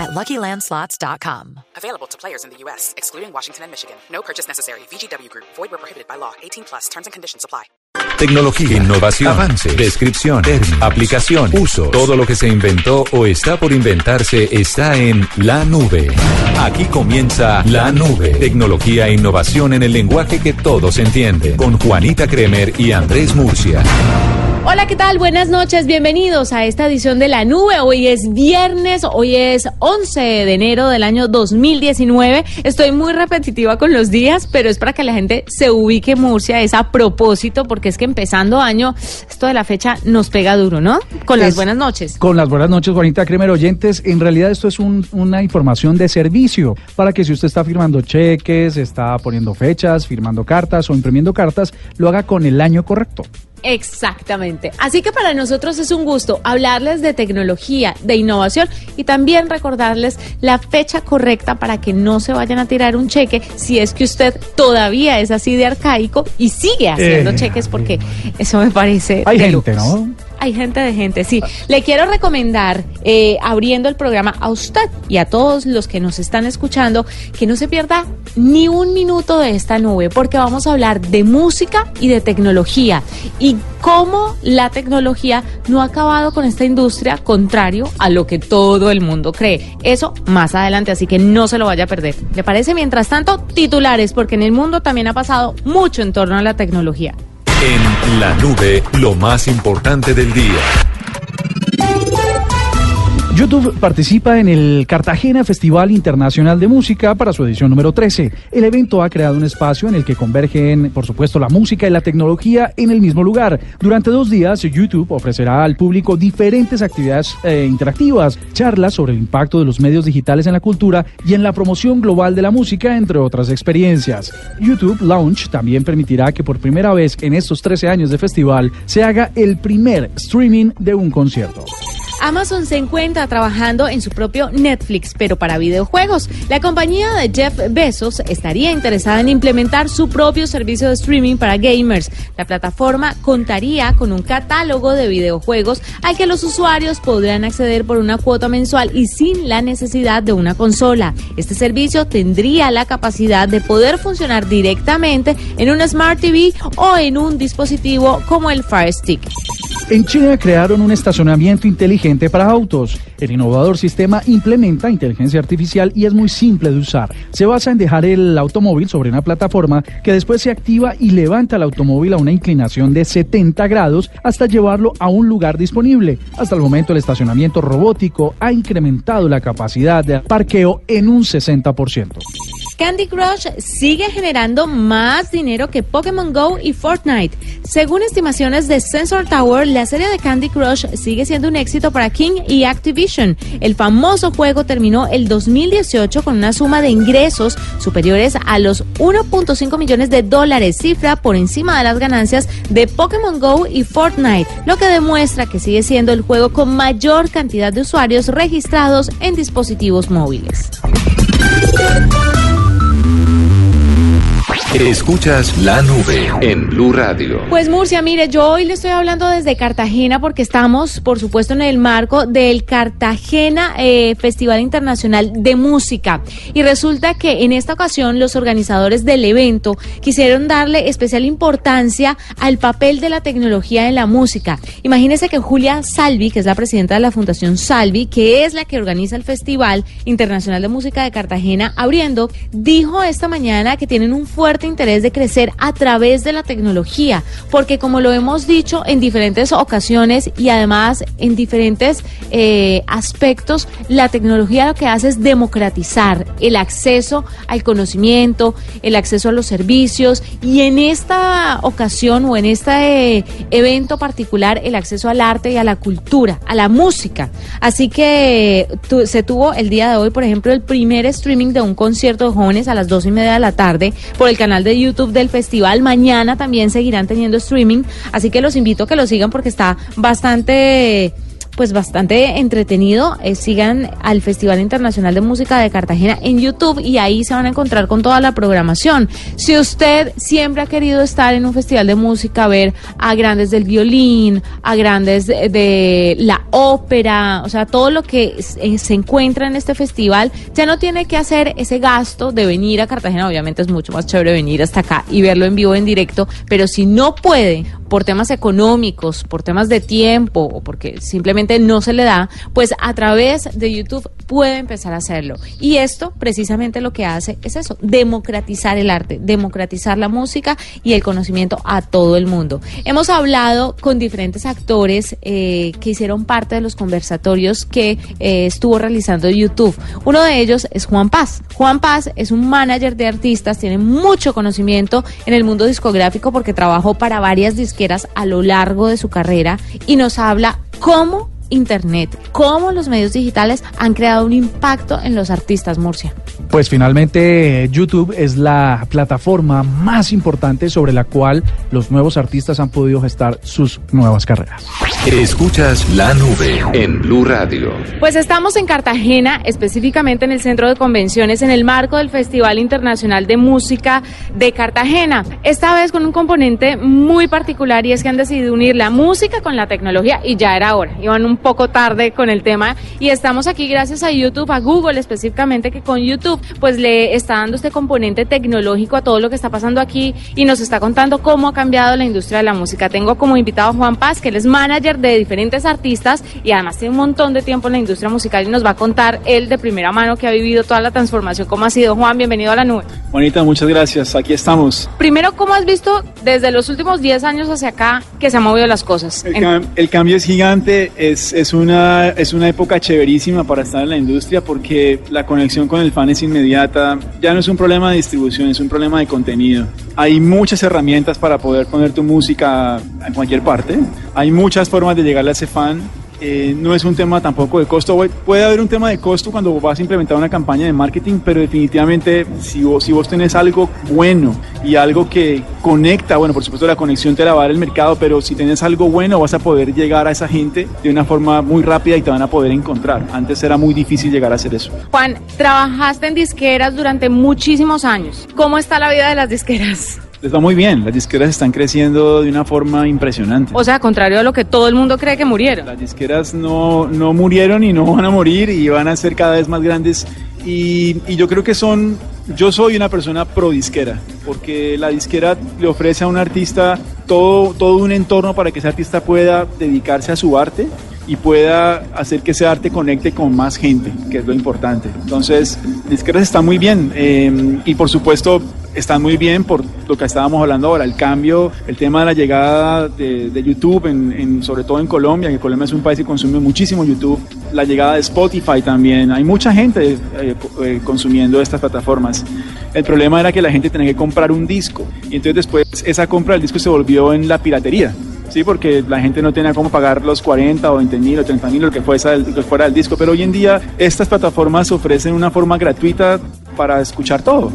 at LuckyLandSlots.com. Available to players in the U.S., excluding Washington and Michigan. No purchase necessary. VGW Group. Void where prohibited by law. 18 plus. Terms and conditions apply. Tecnología, innovación, avance, descripción, término, aplicación, uso. Todo lo que se inventó o está por inventarse está en la nube. Aquí comienza la nube. Tecnología e innovación en el lenguaje que todos entienden. Con Juanita Kremer y Andrés Murcia. Hola, ¿qué tal? Buenas noches, bienvenidos a esta edición de La Nube. Hoy es viernes, hoy es 11 de enero del año 2019. Estoy muy repetitiva con los días, pero es para que la gente se ubique Murcia, es a propósito, porque es que empezando año, esto de la fecha nos pega duro, ¿no? Con las buenas noches. Con las buenas noches, Juanita Kremer, oyentes. En realidad esto es un- una información de servicio para que si usted está firmando cheques, está poniendo fechas, firmando cartas o imprimiendo cartas, lo haga con el año correcto. Exactamente. Así que para nosotros es un gusto hablarles de tecnología, de innovación y también recordarles la fecha correcta para que no se vayan a tirar un cheque si es que usted todavía es así de arcaico y sigue haciendo Eh, cheques porque eso me parece... Hay de gente, locos. ¿no? Hay gente de gente, sí. Le quiero recomendar, eh, abriendo el programa a usted y a todos los que nos están escuchando, que no se pierda ni un minuto de esta nube, porque vamos a hablar de música y de tecnología y cómo la tecnología no ha acabado con esta industria, contrario a lo que todo el mundo cree. Eso más adelante, así que no se lo vaya a perder. ¿Le parece? Mientras tanto, titulares, porque en el mundo también ha pasado mucho en torno a la tecnología. En la nube, lo más importante del día. YouTube participa en el Cartagena Festival Internacional de Música para su edición número 13. El evento ha creado un espacio en el que convergen, por supuesto, la música y la tecnología en el mismo lugar. Durante dos días, YouTube ofrecerá al público diferentes actividades eh, interactivas, charlas sobre el impacto de los medios digitales en la cultura y en la promoción global de la música, entre otras experiencias. YouTube Launch también permitirá que por primera vez en estos 13 años de festival se haga el primer streaming de un concierto. Amazon se encuentra trabajando en su propio Netflix, pero para videojuegos. La compañía de Jeff Bezos estaría interesada en implementar su propio servicio de streaming para gamers. La plataforma contaría con un catálogo de videojuegos al que los usuarios podrán acceder por una cuota mensual y sin la necesidad de una consola. Este servicio tendría la capacidad de poder funcionar directamente en una Smart TV o en un dispositivo como el Fire Stick. En China crearon un estacionamiento inteligente para autos. El innovador sistema implementa inteligencia artificial y es muy simple de usar. Se basa en dejar el automóvil sobre una plataforma que después se activa y levanta el automóvil a una inclinación de 70 grados hasta llevarlo a un lugar disponible. Hasta el momento el estacionamiento robótico ha incrementado la capacidad de parqueo en un 60%. Candy Crush sigue generando más dinero que Pokémon Go y Fortnite. Según estimaciones de Sensor Tower, la serie de Candy Crush sigue siendo un éxito para King y Activision. El famoso juego terminó el 2018 con una suma de ingresos superiores a los 1.5 millones de dólares, cifra por encima de las ganancias de Pokémon Go y Fortnite, lo que demuestra que sigue siendo el juego con mayor cantidad de usuarios registrados en dispositivos móviles. Escuchas la nube en Blue Radio. Pues Murcia, mire, yo hoy le estoy hablando desde Cartagena porque estamos, por supuesto, en el marco del Cartagena eh, Festival Internacional de Música. Y resulta que en esta ocasión los organizadores del evento quisieron darle especial importancia al papel de la tecnología en la música. Imagínese que Julia Salvi, que es la presidenta de la Fundación Salvi, que es la que organiza el Festival Internacional de Música de Cartagena, abriendo, dijo esta mañana que tienen un fuerte interés de crecer a través de la tecnología, porque como lo hemos dicho en diferentes ocasiones y además en diferentes eh, aspectos, la tecnología lo que hace es democratizar el acceso al conocimiento, el acceso a los servicios y en esta ocasión o en este eh, evento particular el acceso al arte y a la cultura, a la música. Así que se tuvo el día de hoy, por ejemplo, el primer streaming de un concierto de jóvenes a las dos y media de la tarde por el canal canal de YouTube del festival. Mañana también seguirán teniendo streaming, así que los invito a que lo sigan porque está bastante pues bastante entretenido. Eh, sigan al Festival Internacional de Música de Cartagena en YouTube y ahí se van a encontrar con toda la programación. Si usted siempre ha querido estar en un festival de música, ver a grandes del violín, a grandes de, la ópera, o sea, todo lo que eh, se encuentra en este festival, ya no tiene que hacer ese gasto de venir a Cartagena. Obviamente es mucho más chévere venir hasta acá y verlo en vivo, en directo, pero si no puede por temas económicos, por temas de tiempo o porque simplemente no se le da, pues a través de YouTube puede empezar a hacerlo. Y esto precisamente lo que hace es eso, democratizar el arte, democratizar la música y el conocimiento a todo el mundo. Hemos hablado con diferentes actores eh, que hicieron parte de los conversatorios que eh, estuvo realizando YouTube. Uno de ellos es Juan Paz. Juan Paz es un manager de artistas, tiene mucho conocimiento en el mundo discográfico porque trabajó para varias disqueras a lo largo de su carrera y nos habla cómo Internet, cómo los medios digitales han creado un impacto en los artistas Murcia. Pues finalmente YouTube es la plataforma más importante sobre la cual los nuevos artistas han podido gestar sus nuevas carreras. Escuchas la nube en Blue Radio. Pues estamos en Cartagena, específicamente en el centro de convenciones, en el marco del Festival Internacional de Música de Cartagena. Esta vez con un componente muy particular y es que han decidido unir la música con la tecnología y ya era hora. Iban un poco tarde con el tema y estamos aquí gracias a YouTube, a Google específicamente, que con YouTube pues le está dando este componente tecnológico a todo lo que está pasando aquí y nos está contando cómo ha cambiado la industria de la música. Tengo como invitado a Juan Paz, que él es manager de diferentes artistas y además tiene un montón de tiempo en la industria musical y nos va a contar él de primera mano que ha vivido toda la transformación. ¿Cómo ha sido, Juan? Bienvenido a la nube. Bonita, muchas gracias. Aquí estamos. Primero, ¿cómo has visto desde los últimos 10 años hacia acá que se han movido las cosas? El, el cambio es gigante, es, es, una, es una época chéverísima para estar en la industria porque la conexión con el fan es inmediata. Ya no es un problema de distribución, es un problema de contenido. Hay muchas herramientas para poder poner tu música en cualquier parte. Hay muchas formas de llegarle a ese fan eh, no es un tema tampoco de costo. Puede haber un tema de costo cuando vas a implementar una campaña de marketing, pero definitivamente si vos, si vos tenés algo bueno y algo que conecta, bueno, por supuesto la conexión te va a dar el mercado, pero si tenés algo bueno vas a poder llegar a esa gente de una forma muy rápida y te van a poder encontrar. Antes era muy difícil llegar a hacer eso. Juan, trabajaste en disqueras durante muchísimos años. ¿Cómo está la vida de las disqueras? Les va muy bien, las disqueras están creciendo de una forma impresionante. O sea, contrario a lo que todo el mundo cree que murieron. Las disqueras no, no murieron y no van a morir y van a ser cada vez más grandes. Y, y yo creo que son, yo soy una persona pro disquera, porque la disquera le ofrece a un artista todo, todo un entorno para que ese artista pueda dedicarse a su arte y pueda hacer que ese arte conecte con más gente, que es lo importante. Entonces, disqueras están muy bien eh, y por supuesto están muy bien por lo que estábamos hablando ahora, el cambio, el tema de la llegada de, YouTube, en, sobre todo en Colombia, que Colombia es un país que consume muchísimo YouTube, la llegada de Spotify también, hay mucha gente eh, eh, consumiendo estas plataformas. El problema era que la gente tenía que comprar un disco y entonces después esa compra del disco se volvió en la piratería. Sí, porque la gente no tenía cómo pagar los 40 o 20 mil o 30 mil, lo que, fuera el, que fuera el disco. Pero hoy en día estas plataformas ofrecen una forma gratuita para escuchar todo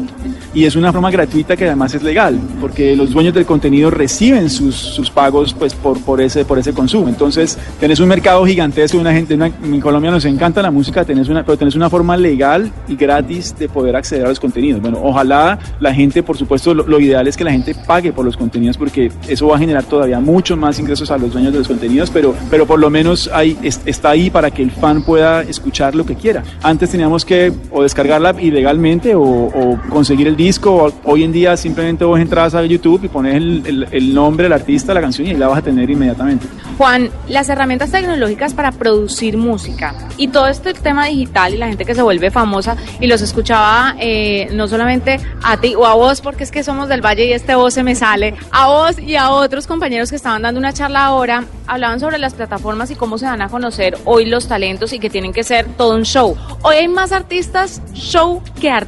y es una forma gratuita que además es legal, porque los dueños del contenido reciben sus, sus pagos pues, por, por, ese, por ese consumo. Entonces, tenés un mercado gigantesco, una gente, en Colombia nos encanta la música, tenés una, pero tenés una forma legal y gratis de poder acceder a los contenidos. Bueno, ojalá la gente, por supuesto, lo, ideal es que la gente pague por los contenidos, porque eso va a generar todavía mucho más ingresos a los dueños de los contenidos, pero, pero por lo menos hay, está ahí para que el fan pueda escuchar lo que quiera. Antes teníamos que o descargarla ilegalmente o, o conseguir el disco hoy en día simplemente vos entras a YouTube y pones el, el, nombre del artista, la canción y la vas a tener inmediatamente. Juan, las herramientas tecnológicas para producir música y todo este tema digital y la gente que se vuelve famosa y los escuchaba eh, no solamente a ti o a vos porque es que somos del Valle y este voz se me sale, a vos y a otros compañeros que estaban dando una charla ahora, hablaban sobre las plataformas y cómo se van a conocer hoy los talentos y que tienen que ser todo un show. Hoy hay más artistas show que artistas,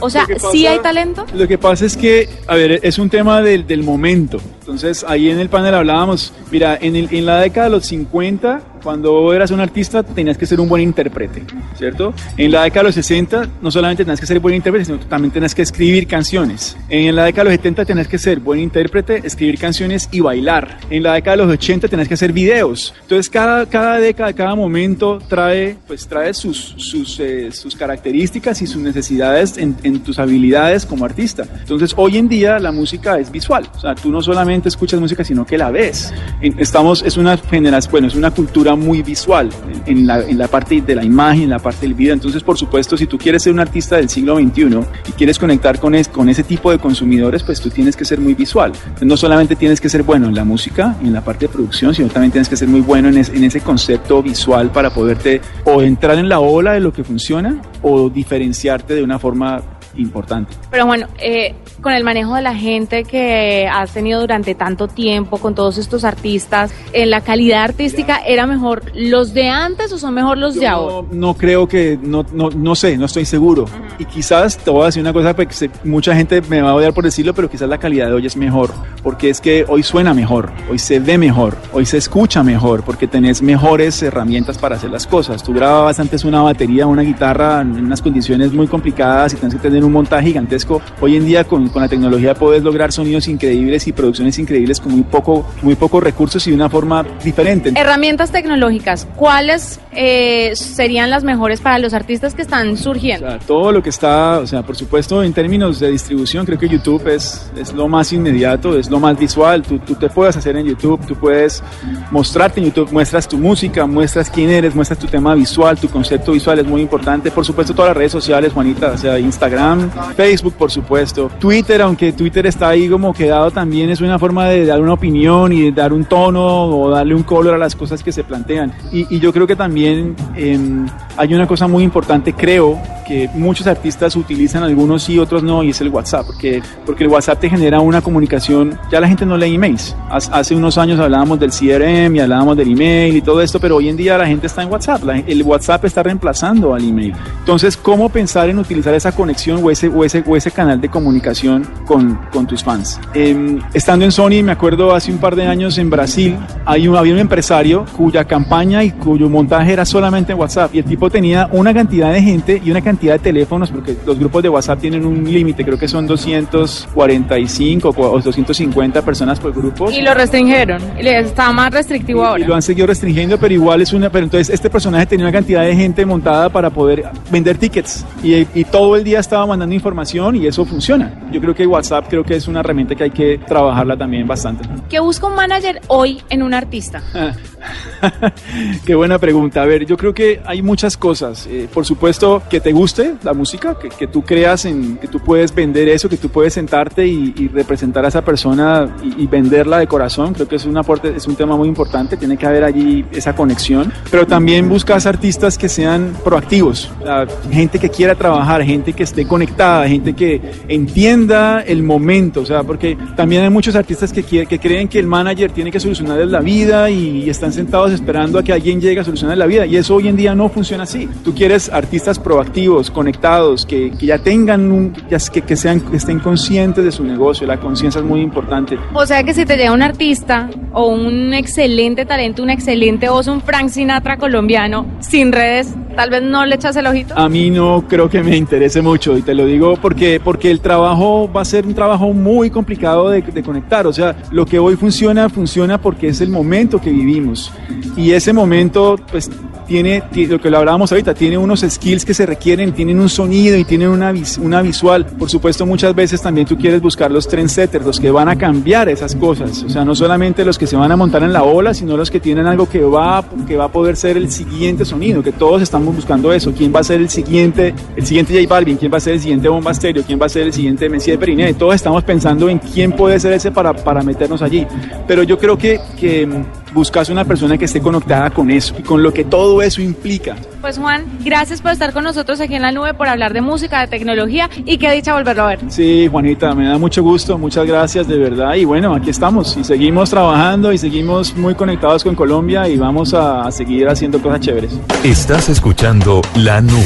o sea, sí hay talento? Lo que pasa es que, a ver, es un tema del, momento. Entonces, ahí en el panel hablábamos, mira, en, en la década de los 50 Cuando eras un artista tenías que ser un buen intérprete, ¿cierto? En la década de los 60 no solamente tenías que ser buen intérprete, sino también tenías que escribir canciones. En la década de los 70 tenías que ser buen intérprete, escribir canciones y bailar. En la década de los 80 tenías que hacer videos. Entonces cada, cada década, cada momento trae, pues, trae sus, sus, eh, sus características y sus necesidades en, en tus habilidades como artista. Entonces hoy en día la música es visual. O sea, tú no solamente escuchas música, sino que la ves. Estamos, es una generación, bueno, es una cultura muy visual en la, en la parte de la imagen, en la parte del video. Entonces, por supuesto, si tú quieres ser un artista del siglo XXI y quieres conectar con, es, con ese tipo de consumidores, pues tú tienes que ser muy visual. Entonces, no solamente tienes que ser bueno en la música, en la parte de producción, sino también tienes que ser muy bueno en, en ese concepto visual para poderte o entrar en la ola de lo que funciona o diferenciarte de una forma importante. Pero bueno, eh, con el manejo de la gente que has tenido durante tanto tiempo, con todos estos artistas, en la calidad artística, ¿era mejor los de antes o son mejor los Yo de ahora? No creo que, no, no, no sé, no estoy seguro. Y quizás te voy a decir una cosa, porque sé- mucha gente me va a odiar por decirlo, pero quizás la calidad de hoy es mejor. Porque es que hoy suena mejor, hoy se ve mejor, hoy se escucha mejor, porque tenés mejores herramientas para hacer las cosas. Tú grababas antes una batería, una guitarra en unas condiciones muy complicadas y tienes que tener un montaje gigantesco. Hoy en día con, con la tecnología puedes lograr sonidos increíbles y producciones increíbles con muy poco, muy pocos recursos y de una forma diferente. Herramientas tecnológicas, ¿cuáles eh, serían las mejores para los artistas que están O surgiendo? sea, todo lo que está, o sea, por supuesto, en términos de distribución, creo que YouTube es, es lo más inmediato, es lo más visual. Tú, tú te puedes hacer en YouTube, tú puedes mostrarte en YouTube, muestras tu música, muestras quién eres, muestras tu tema visual, tu concepto visual es muy importante. Por supuesto, todas las redes sociales, Juanita, o sea, Instagram, Facebook, por supuesto. Twitter, aunque Twitter está ahí como quedado también, es una forma de dar una opinión y de dar un tono o darle un color a las cosas que se plantean. Y, y yo creo que también em, hay una cosa muy importante, creo, que muchos artistas utilizan, algunos sí, otros no, y es el WhatsApp, porque, porque el WhatsApp te genera una comunicación, ya la gente no lee emails. Hace unos años hablábamos del CRM y hablábamos del email y todo esto, pero hoy en día la gente está en WhatsApp, la- el WhatsApp está reemplazando al email. Entonces, ¿cómo pensar en utilizar esa conexión o ese, o ese, o ese canal de comunicación con, con tus fans? Em, estando en Sony, me acuerdo hace un par de años en Brasil, hay un, había un empresario cuya campaña y cuyo montaje era solamente en WhatsApp y el tipo tenía una cantidad de gente y una cantidad de teléfonos, porque los grupos de WhatsApp tienen un límite, creo que son 245 o 250 personas por grupo. Y lo restringieron, está más restrictivo Y- ahora. Y lo han seguido restringiendo, pero igual es una. Pero entonces este personaje tenía una cantidad de gente montada para poder vender tickets y, y todo el día estaba mandando información y eso funciona. Yo creo que WhatsApp creo que es una herramienta que hay que trabajarla también bastante. ¿Qué busca un manager hoy en un artista? Qué buena pregunta. A ver, yo creo que hay muchas cosas. Eh, por supuesto, que te guste la música, que, que tú creas en que tú puedes vender eso, que tú puedes sentarte y, y representar a esa persona y, y venderla de corazón. Creo que es, un aporte, es un tema muy importante. Tiene que haber allí esa conexión. Pero también buscas artistas que sean proactivos, gente que quiera trabajar, gente que esté conectada, gente que entienda el momento. O sea, porque también hay muchos artistas que, quiere- que creen que el manager tiene que solucionarles la vida y, están sentados esperando a que alguien llegue a solucionar la vida. Y eso hoy en día no funciona así. Tú quieres artistas proactivos, conectados, que, ya tengan, que, que, sean, que estén conscientes de su negocio. La conciencia es muy importante. O sea que si te llega un artista o un excelente talento, un excelente voz, un Frank Sinatra colombiano, sin redes, tal vez no le echas el ojito. A mí no creo que me interese mucho y te lo digo porque, porque el trabajo va a ser un trabajo muy complicado de, de conectar. O sea, lo que hoy funciona, funciona porque es el momento que vivimos. Y ese momento, pues, tiene, ti- lo que lo hablábamos ahorita, tiene unos skills que se requieren, tienen un sonido y tienen una, vis- una visual. Por supuesto, muchas veces también tú quieres buscar los trendsetters, los que van a cambiar esas cosas. O sea, no solamente los que se van a montar en la ola, sino los que tienen algo que va, que va a poder ser el siguiente sonido, que todos estamos buscando eso. ¿Quién va a ser el siguiente, el siguiente J Balvin? ¿Quién va a ser el siguiente Bomba Stereo? ¿Quién va a ser el siguiente Messier Periné? Todos estamos pensando en quién puede ser ese para, para meternos allí. Pero yo creo que, que buscas una persona que esté conectada con eso y con lo que todo eso implica. Pues Juan, gracias por estar con nosotros aquí en la nube, por hablar de música, de tecnología y qué dicha volverlo a ver. Sí, Juanita, me da mucho gusto, muchas gracias de verdad. Y bueno, aquí estamos y seguimos trabajando y seguimos muy conectados con Colombia y vamos a, seguir haciendo cosas chéveres. Estás escuchando La Nube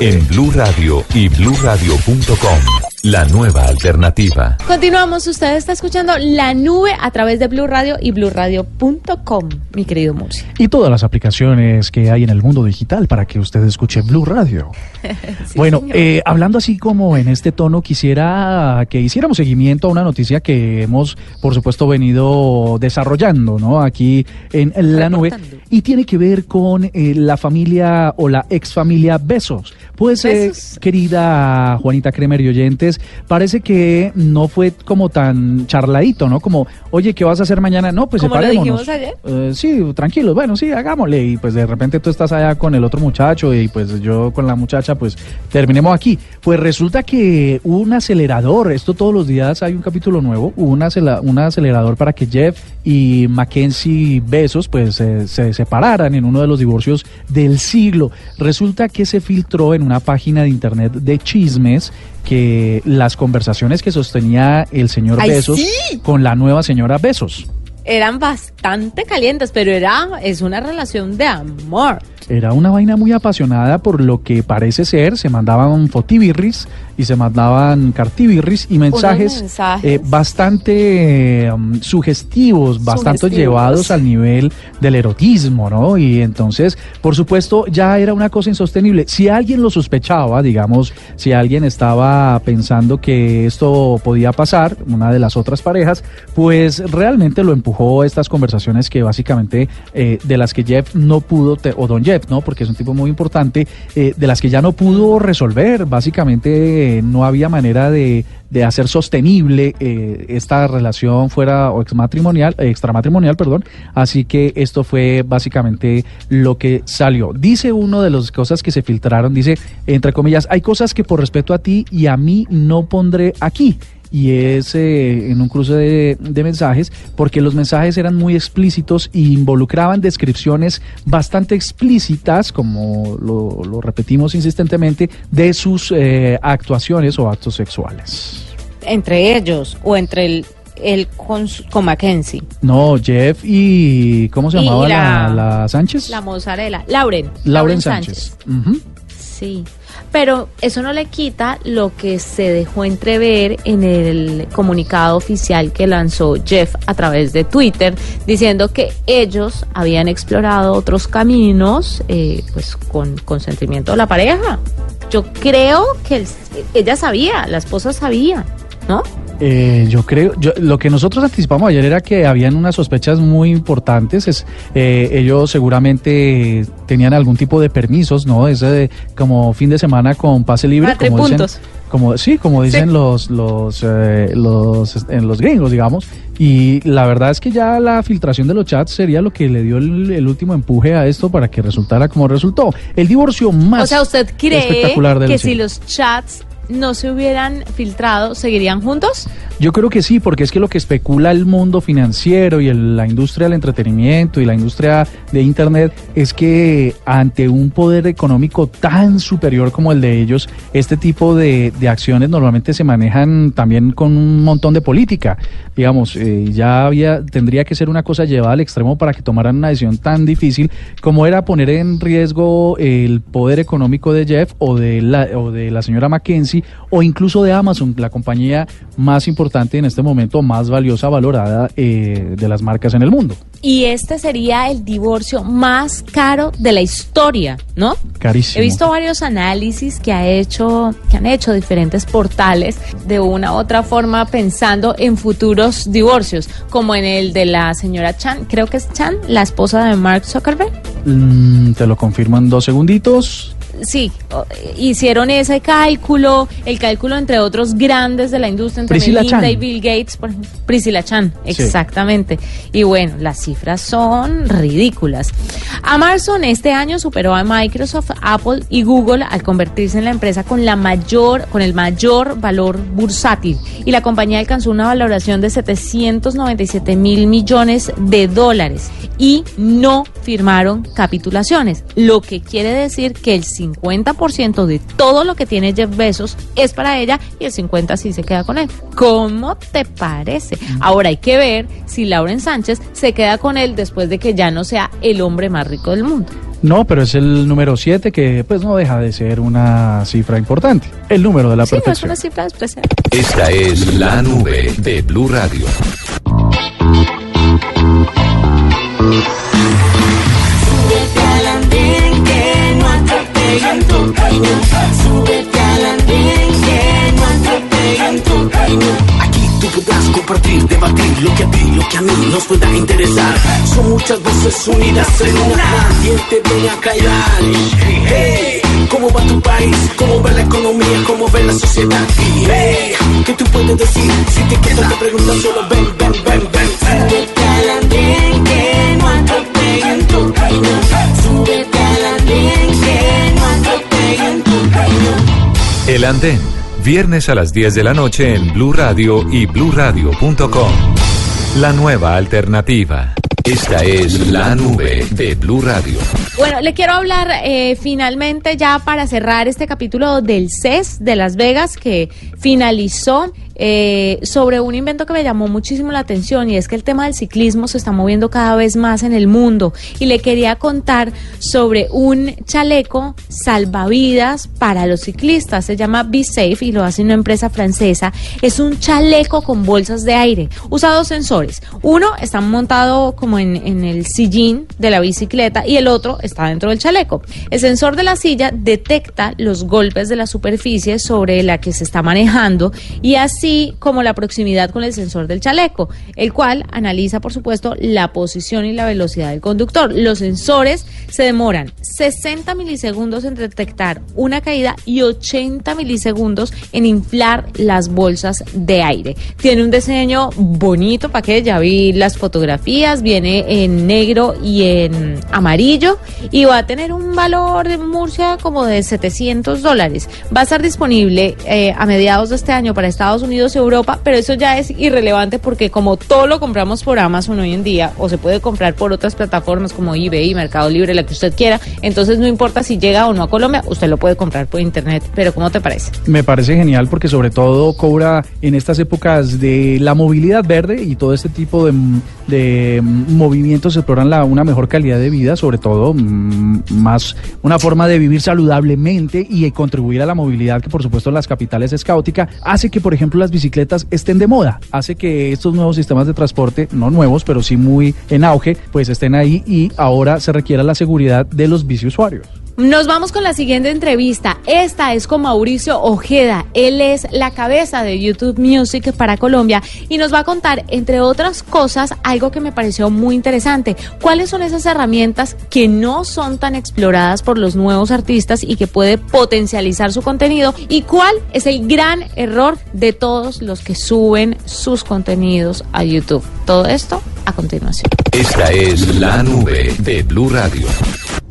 en Blue Radio y bluradio.com. la nueva alternativa. Continuamos, usted está escuchando La Nube a través de Blue Radio y BlueRadio.com, mi querido Murcia. Y todas las aplicaciones que hay en el mundo digital para que usted escuche Blue Radio. Sí, bueno, eh, hablando así como en este tono, quisiera que hiciéramos seguimiento a una noticia que hemos, por supuesto, venido desarrollando, ¿no? Aquí en la nube. Y tiene que ver con eh, la familia o la ex familia Besos. Pues, eh, querida Juanita Kremer y oyentes, parece que no fue como tan charladito, ¿no? Como, oye, ¿qué vas a hacer mañana? No, pues lo separémonos. dijimos ayer. Eh, sí, tranquilos, bueno, sí, hagámosle. Y pues de repente tú estás allá con el otro muchacho y pues yo con la muchacha, pues terminemos aquí. Pues resulta que hubo un acelerador, esto todos los días hay un capítulo nuevo, hubo un, un acelerador para que Jeff y Mackenzie Besos pues eh, se separaran en uno de los divorcios del siglo. Resulta que se filtró en una página de internet de chismes que las conversaciones que sostenía el señor ¡Ay, Besos sí! con la nueva señora Besos. Eran bastante calientes, pero era es una relación de amor. Era una vaina muy apasionada por lo que parece ser, se mandaban fotibirris y se mandaban cartibirris y mensajes, mensajes. eh, bastante eh, um, sugestivos, bastante Sugestivos. llevados al nivel del erotismo, ¿no? Y entonces, por supuesto, ya era una cosa insostenible. Si alguien lo sospechaba, digamos, si alguien estaba pensando que esto podía pasar, una de las otras parejas, pues realmente lo empujó estas conversaciones que básicamente eh, de las que Jeff no pudo, te- o Don Jeff, ¿no? Porque es un tipo muy importante, eh, de las que ya no pudo resolver. Básicamente eh, no había manera de, de hacer sostenible eh, esta relación fuera o exmatrimonial, extramatrimonial, perdón. Así que esto fue básicamente lo que salió. Dice uno de las cosas que se filtraron, dice, entre comillas, hay cosas que por respeto a ti y a mí no pondré aquí y es eh, en un cruce de, de mensajes porque los mensajes eran muy explícitos e involucraban descripciones bastante explícitas, como lo, lo repetimos insistentemente, de sus eh, actuaciones o actos sexuales. Entre ellos o entre el, el con, Mackenzie. No, Jeff y... ¿Cómo se Y llamaba la, la- la Sánchez? La mozzarella. Lauren. Lauren Sánchez. Ujú. Sí, pero eso no le quita lo que se dejó entrever en el comunicado oficial que lanzó Jeff a través de Twitter, diciendo que ellos habían explorado otros caminos, eh, pues con consentimiento de la pareja. Yo creo que el- ella sabía, la esposa sabía, ¿no? Eh, yo creo, yo, lo que nosotros anticipamos ayer era que habían unas sospechas muy importantes. Es, eh, ellos seguramente tenían algún tipo de permisos, ¿no? Ese de, como fin de semana con pase libre, Ah, como dicen, como sí, como dicen los los eh, los en los gringos, digamos. Y la verdad es que ya la filtración de los chats sería lo que le dio el, el último empuje a esto para que resultara como resultó. El divorcio más O sea, ¿usted cree espectacular del que si los chats no se hubieran filtrado, seguirían juntos? Yo creo que sí, porque es que lo que especula el mundo financiero y el- la industria del entretenimiento y la industria de Internet es que ante un poder económico tan superior como el de ellos, este tipo de, acciones normalmente se manejan también con un montón de política. Digamos, eh, ya había, tendría que ser una cosa llevada al extremo para que tomaran una decisión tan difícil como era poner en riesgo el poder económico de Jeff o de la, o de la señora Mackenzie o incluso de Amazon, la compañía más importante en este momento, más valiosa, valorada eh, de las marcas en el mundo. Y este sería el divorcio más caro de la historia, ¿no? Carísimo. He visto varios análisis que ha hecho, que han hecho diferentes portales de una u otra forma pensando en futuros divorcios, como en el de la señora Chan, creo que es Chan, la esposa de Mark Zuckerberg. Mm, te lo confirmo en dos segunditos. Sí, hicieron ese cálculo, el cálculo entre otros grandes de la industria, entre Priscilla Melinda Chan. y Bill Gates, por ejemplo. Priscilla Chan, Sí. exactamente. Y bueno, las cifras son ridículas. Amazon este año superó a Microsoft, Apple y Google al convertirse en la empresa con la mayor, con el mayor valor bursátil. Y la compañía alcanzó una valoración de 797 mil millones de dólares y no firmaron capitulaciones, lo que quiere decir que el 50% de todo lo que tiene Jeff Bezos es para ella y el 50% sí se queda con él. ¿Cómo te parece? Ahora hay que ver si Lauren Sánchez se queda con él después de que ya no sea el hombre más rico del mundo. No, pero es el número 7 que pues no deja de ser una cifra importante. El número de la Sí, no es una cifra especial. Esta es la nube de Blue Radio. Súbete al andén que no atropellan tu. Aquí tú podrás compartir, debatir lo que a ti, lo que a mí nos pueda interesar. Son muchas voces unidas en una. Nadie te viene a callar. Hey, hey, ¿cómo va tu país? ¿Cómo va la economía? ¿Cómo va la sociedad? Y hey, ¿qué tú puedes decir? Si te quedas te preguntas solo ven, ven, ven, ven. Súbete al andén que no atropellan tu El Andén, viernes a las 10 de la noche en Blue Radio y bluradio.com. La nueva alternativa. Esta es la nube de Blue Radio. Bueno, le quiero hablar eh, finalmente ya para cerrar este capítulo del CES de Las Vegas que finalizó eh, sobre un invento que me llamó muchísimo la atención y es que el tema del ciclismo se está moviendo cada vez más en el mundo y le quería contar sobre un chaleco salvavidas para los ciclistas. Se llama Be Safe y lo hace una empresa francesa. Es un chaleco con bolsas de aire. Usa dos sensores. Uno está montado como en, en el sillín de la bicicleta y el otro está dentro del chaleco. El sensor de la silla detecta los golpes de la superficie sobre la que se está manejando y así como la proximidad con el sensor del chaleco, el cual analiza, por supuesto, la posición y la velocidad del conductor. Los sensores se demoran 60 milisegundos en detectar una caída y 80 milisegundos en inflar las bolsas de aire. Tiene un diseño bonito, para que ya vi las fotografías, viene en negro y en amarillo y va a tener un valor de Murcia como de 700 dólares. Va a estar disponible eh, a mediados de este año para Estados Unidos Europa, pero eso ya es irrelevante porque como todo lo compramos por Amazon hoy en día o se puede comprar por otras plataformas como eBay, Mercado Libre, la que usted quiera, entonces no importa si llega o no a Colombia, usted lo puede comprar por internet. Pero ¿cómo te parece? Me parece genial porque sobre todo cobra en estas épocas de la movilidad verde y todo este tipo de, de movimientos exploran la, una mejor calidad de vida, sobre todo mm, más una forma de vivir saludablemente y contribuir a la movilidad que por supuesto en las capitales es caótica, hace que por ejemplo las bicicletas estén de moda, hace que estos nuevos sistemas de transporte, no nuevos, pero sí muy en auge, pues estén ahí y ahora se requiera la seguridad de los biciusuarios. Nos vamos con la siguiente entrevista. Esta es con Mauricio Ojeda. Él es la cabeza de YouTube Music para Colombia y nos va a contar, entre otras cosas, algo que me pareció muy interesante. ¿Cuáles son esas herramientas que no son tan exploradas por los nuevos artistas y que puede potencializar su contenido? ¿Y cuál es el gran error de todos los que suben sus contenidos a YouTube? Todo esto a continuación. Esta es la nube de Blue Radio.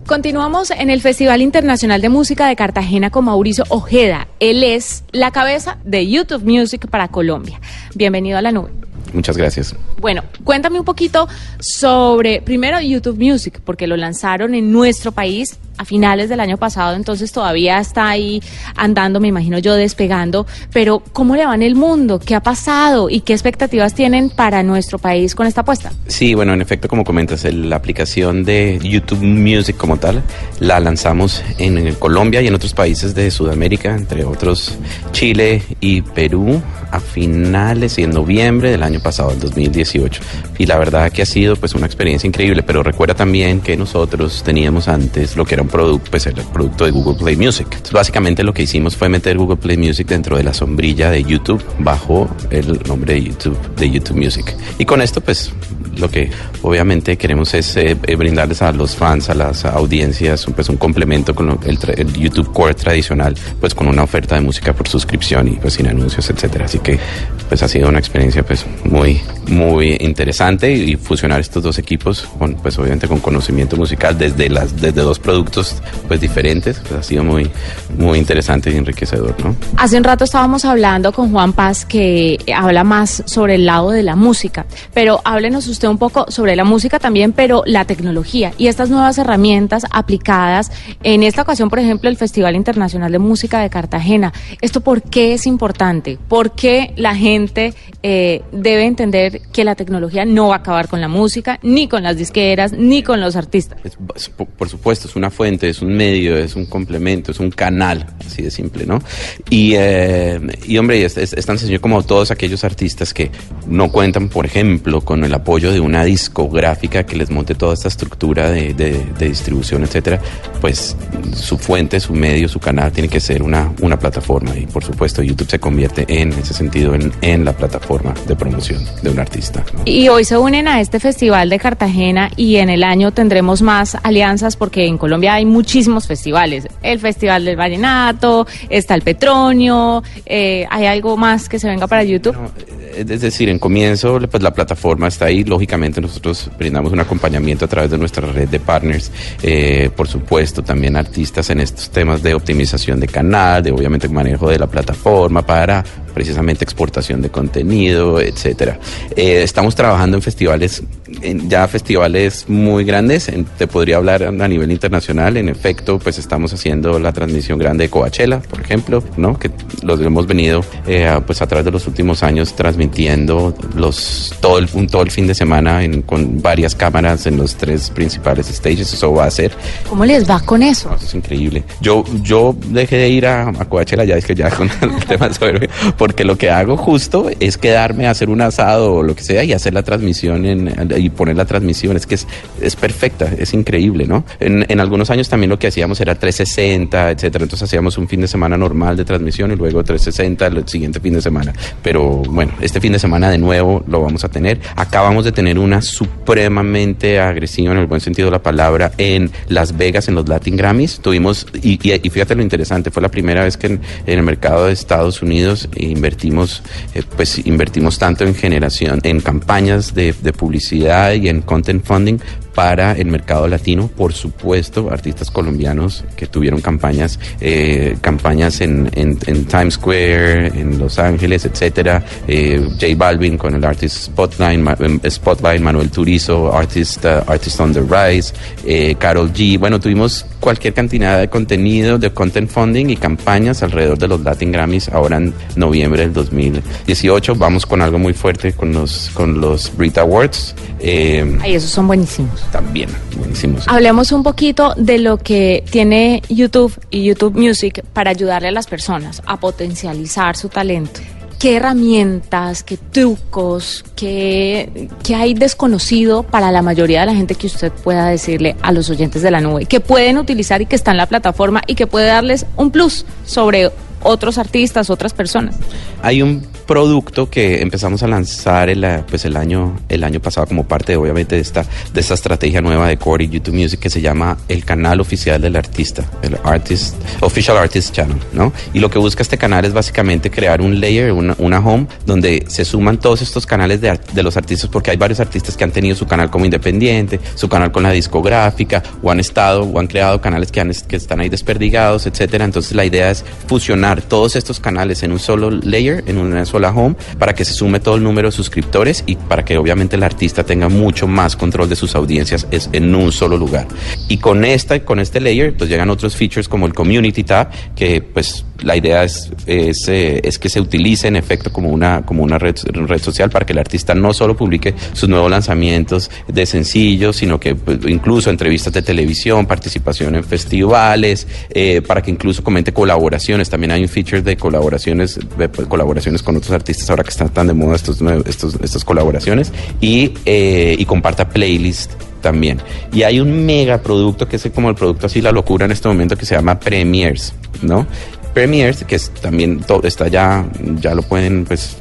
Continuamos en el Festival Internacional de Música de Cartagena con Mauricio Ojeda. Él es la cabeza de YouTube Music para Colombia. Bienvenido a la nube. Muchas gracias. Bueno, cuéntame un poquito sobre, primero, YouTube Music, porque lo lanzaron en nuestro país a finales del año pasado, entonces todavía está ahí andando, me imagino yo, despegando. Pero, ¿cómo le va en el mundo? ¿Qué ha pasado? ¿Y qué expectativas tienen para nuestro país con esta apuesta? Sí, bueno, en efecto, como comentas, el- la aplicación de YouTube Music como tal la lanzamos en, en Colombia y en otros países de Sudamérica, entre otros Chile y Perú, a finales y en noviembre del año pasado, el 2018. Y la verdad que ha sido pues una experiencia increíble, pero recuerda también que nosotros teníamos antes lo que era un producto, pues el producto de Google Play Music. Entonces, básicamente lo que hicimos fue meter Google Play Music dentro de la sombrilla de YouTube bajo el nombre de YouTube, de YouTube Music. Y con esto pues lo que obviamente queremos es eh, eh, brindarles a los fans, a las audiencias, pues un complemento con el, el YouTube Core tradicional, pues con una oferta de música por suscripción y pues sin anuncios, etcétera. Así que pues ha sido una experiencia pues muy muy interesante y, fusionar estos dos equipos con pues obviamente con conocimiento musical desde las desde dos productos pues diferentes, pues ha sido muy, muy interesante y enriquecedor, ¿no? Hace un rato estábamos hablando con Juan Paz que habla más sobre el lado de la música, pero háblenos usted un poco sobre la música también, pero la tecnología y estas nuevas herramientas aplicadas en esta ocasión, por ejemplo, el Festival Internacional de Música de Cartagena. ¿Esto por qué es importante? ¿Por qué la gente eh, debe entender que la tecnología no va a acabar con la música, ni con las disqueras, ni con los artistas? Es- por supuesto, es una fuente, es un medio, es un complemento, es un canal, así de simple, ¿no? Y, eh, y hombre, es, es- es tan sencillo como todos aquellos artistas que no cuentan, por ejemplo, con el apoyo de una discográfica que les monte toda esta estructura de, de- de distribución, etcétera, pues su fuente, su medio, su canal tiene que ser una, una plataforma. Y por supuesto, YouTube se convierte en ese sentido en, en la plataforma de promoción de un artista. ¿no? Y hoy se unen a este festival de Cartagena y en el año tendremos más alianzas porque en Colombia hay muchísimos festivales. El Festival del Vallenato, está el Petronio, eh, ¿hay algo más que se venga para YouTube? No, eh, es decir, en comienzo, pues la plataforma está ahí. Lógicamente, nosotros brindamos un acompañamiento a través de nuestra red de partners. Eh, por supuesto, también artistas en estos temas de optimización de canal, de obviamente manejo de la plataforma para precisamente exportación de contenido, etcétera. Eh, estamos trabajando en festivales, en ya festivales muy grandes. En- te podría hablar a nivel internacional. En efecto, pues estamos haciendo la transmisión grande de Coachella, por ejemplo, ¿no? Que los hemos venido, eh, pues a través de los últimos años transmitiendo los todo el todo el fin de semana en- con varias cámaras en los tres principales stages. Eso va a ser ¿Cómo les va con eso? eso es increíble. Yo, yo dejé de ir a, a Coachella ya es que ya con el tema sobre, porque lo que hago justo es quedarme a hacer un asado o lo que sea y hacer la transmisión en, y poner la transmisión. Es que es, es perfecta, es increíble, ¿no? En, en algunos años también lo que hacíamos era 360, etcétera. Entonces hacíamos un fin de semana normal de transmisión y luego 360 el siguiente fin de semana. Pero bueno, este fin de semana de nuevo lo vamos a tener. Acabamos de tener una supremamente agresiva en el buen sentido de la palabra en Las Vegas en los Latin Grammys. Tuvimos, y, fíjate lo interesante, fue la primera vez que en, el mercado de Estados Unidos invertimos, eh, pues invertimos tanto en generación, en campañas de publicidad y en content funding para el mercado latino, por supuesto, artistas colombianos que tuvieron campañas, eh, campañas en, en- en Times Square, en Los Ángeles, etcétera. Eh, J Balvin con el Artist Spotlight, em, Spotlight Manuel Turizo, Artist, uh, Artist on the Rise, eh, Carol G. Bueno, tuvimos cualquier cantidad de contenido, de content funding y campañas alrededor de los Latin Grammys ahora en noviembre del 2018. Vamos con algo muy fuerte con los, con los Brit Awards. Eh, Ay, esos son buenísimos. También, buenísimos. Hablemos un poquito de lo que tiene YouTube y YouTube Music para ayudarle a las personas a potencializar su talento. ¿Qué herramientas, qué trucos, qué, qué hay desconocido para la mayoría de la gente que usted pueda decirle a los oyentes de la nube que pueden utilizar y que está en la plataforma y que puede darles un plus sobre otros artistas, otras personas? Hay un producto que empezamos a lanzar el, pues el año el año pasado como parte obviamente de esta de esta estrategia nueva de Core y YouTube Music que se llama el canal oficial del artista, el artist official artist channel, ¿no? Y lo que busca este canal es básicamente crear un layer, una, una home donde se suman todos estos canales de, de los artistas porque hay varios artistas que han tenido su canal como independiente, su canal con la discográfica o han estado o han creado canales que han que están ahí desperdigados, etcétera. Entonces la idea es fusionar todos estos canales en un solo layer, en una sola home, para que se sume todo el número de suscriptores y para que obviamente el artista tenga mucho más control de sus audiencias es en un solo lugar. Y con esta, con este layer, pues llegan otros features como el Community Tab, que pues la idea es, es, eh, es que se utilice en efecto como una, como una red, social para que el artista no solo publique sus nuevos lanzamientos de sencillos, sino que pues, incluso entrevistas de televisión, participación en festivales, eh, para que incluso comente colaboraciones. También hay un feature de colaboraciones, pues, colaboraciones con otros artistas ahora que están tan de moda estos, estos, estas colaboraciones y, eh, y comparta playlist también. Y hay un mega producto que es como el producto así la locura en este momento que se llama Premiers, ¿no? Premiers, que es también todo está ya, ya lo pueden pues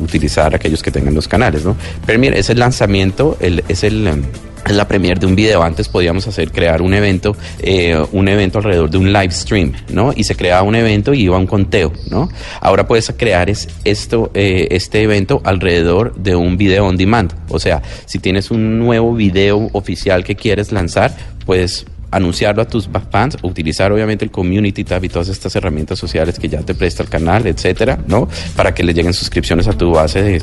utilizar aquellos que tengan los canales, ¿no? Premiere es el lanzamiento, el, es el es la premier de un video. Antes podíamos hacer, crear un evento, eh, un evento alrededor de un live stream, ¿no? Y se creaba un evento y iba un conteo, ¿no? Ahora puedes crear es, esto, eh, este evento alrededor de un video on demand. O sea, si tienes un nuevo video oficial que quieres lanzar, puedes anunciarlo a tus fans, utilizar obviamente el Community Tab y todas estas herramientas sociales que ya te presta el canal, etcétera, ¿no? Para que le lleguen suscripciones a tu base de,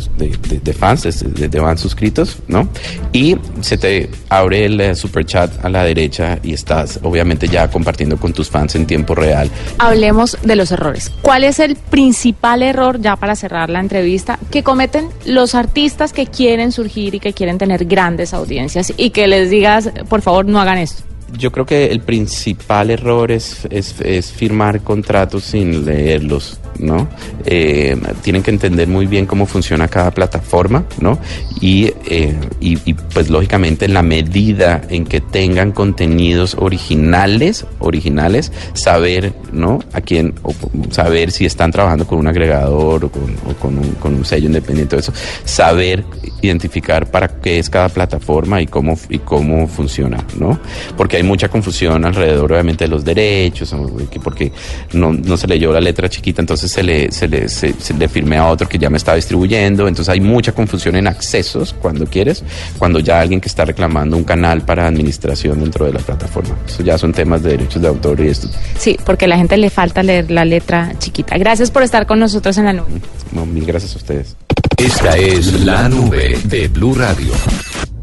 de- fans, de fans suscritos, ¿no? Y se te abre el eh, super chat a la derecha y estás obviamente ya compartiendo con tus fans en tiempo real. Hablemos de los errores. ¿Cuál es el principal error, ya para cerrar la entrevista, que cometen los artistas que quieren surgir y que quieren tener grandes audiencias y que les digas, por favor, no hagan esto? Yo creo que el principal error es, es, firmar contratos sin leerlos, ¿no? Eh, tienen que entender muy bien cómo funciona cada plataforma, ¿no? Y, eh, y, y, pues lógicamente en la medida en que tengan contenidos originales, originales, saber, ¿no? A quién, o saber si están trabajando con un agregador o con, con, un, con un sello independiente, eso, saber identificar para qué es cada plataforma y cómo, y cómo funciona, ¿no? Porque mucha confusión alrededor, obviamente, de los derechos, porque no, no se leyó la letra chiquita, entonces se le, se, le, se, se le firme a otro que ya me está distribuyendo, entonces hay mucha confusión en accesos cuando quieres, cuando ya alguien que está reclamando un canal para administración dentro de la plataforma. Eso ya son temas de derechos de autor y esto. Sí, porque a la gente le falta leer la letra chiquita. Gracias por estar con nosotros en la nube. No, mil gracias a ustedes. Esta es la nube de Blue Radio.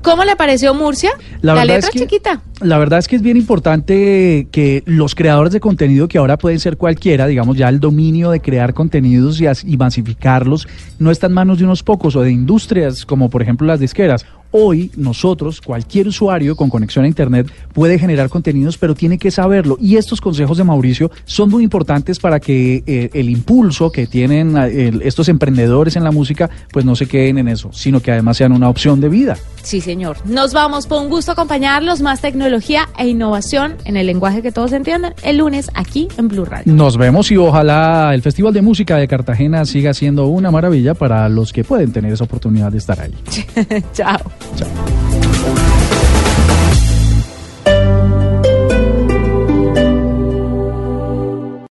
¿Cómo le pareció Murcia? La letra es que- chiquita. La verdad es que es bien importante que los creadores de contenido, que ahora pueden ser cualquiera, digamos ya el dominio de crear contenidos y, as- y masificarlos, no está en manos de unos pocos o de industrias como por ejemplo las disqueras. Hoy nosotros, cualquier usuario con conexión a Internet puede generar contenidos, pero tiene que saberlo. Y estos consejos de Mauricio son muy importantes para que eh, el impulso que tienen eh, estos emprendedores en la música, pues no se queden en eso, sino que además sean una opción de vida. Sí, señor. Nos vamos. Fue un gusto acompañarlos. Más tecnología e innovación en el lenguaje que todos entiendan el lunes aquí en Blue Radio. Nos vemos y ojalá el Festival de Música de Cartagena siga siendo una maravilla para los que pueden tener esa oportunidad de estar ahí. Chao. 加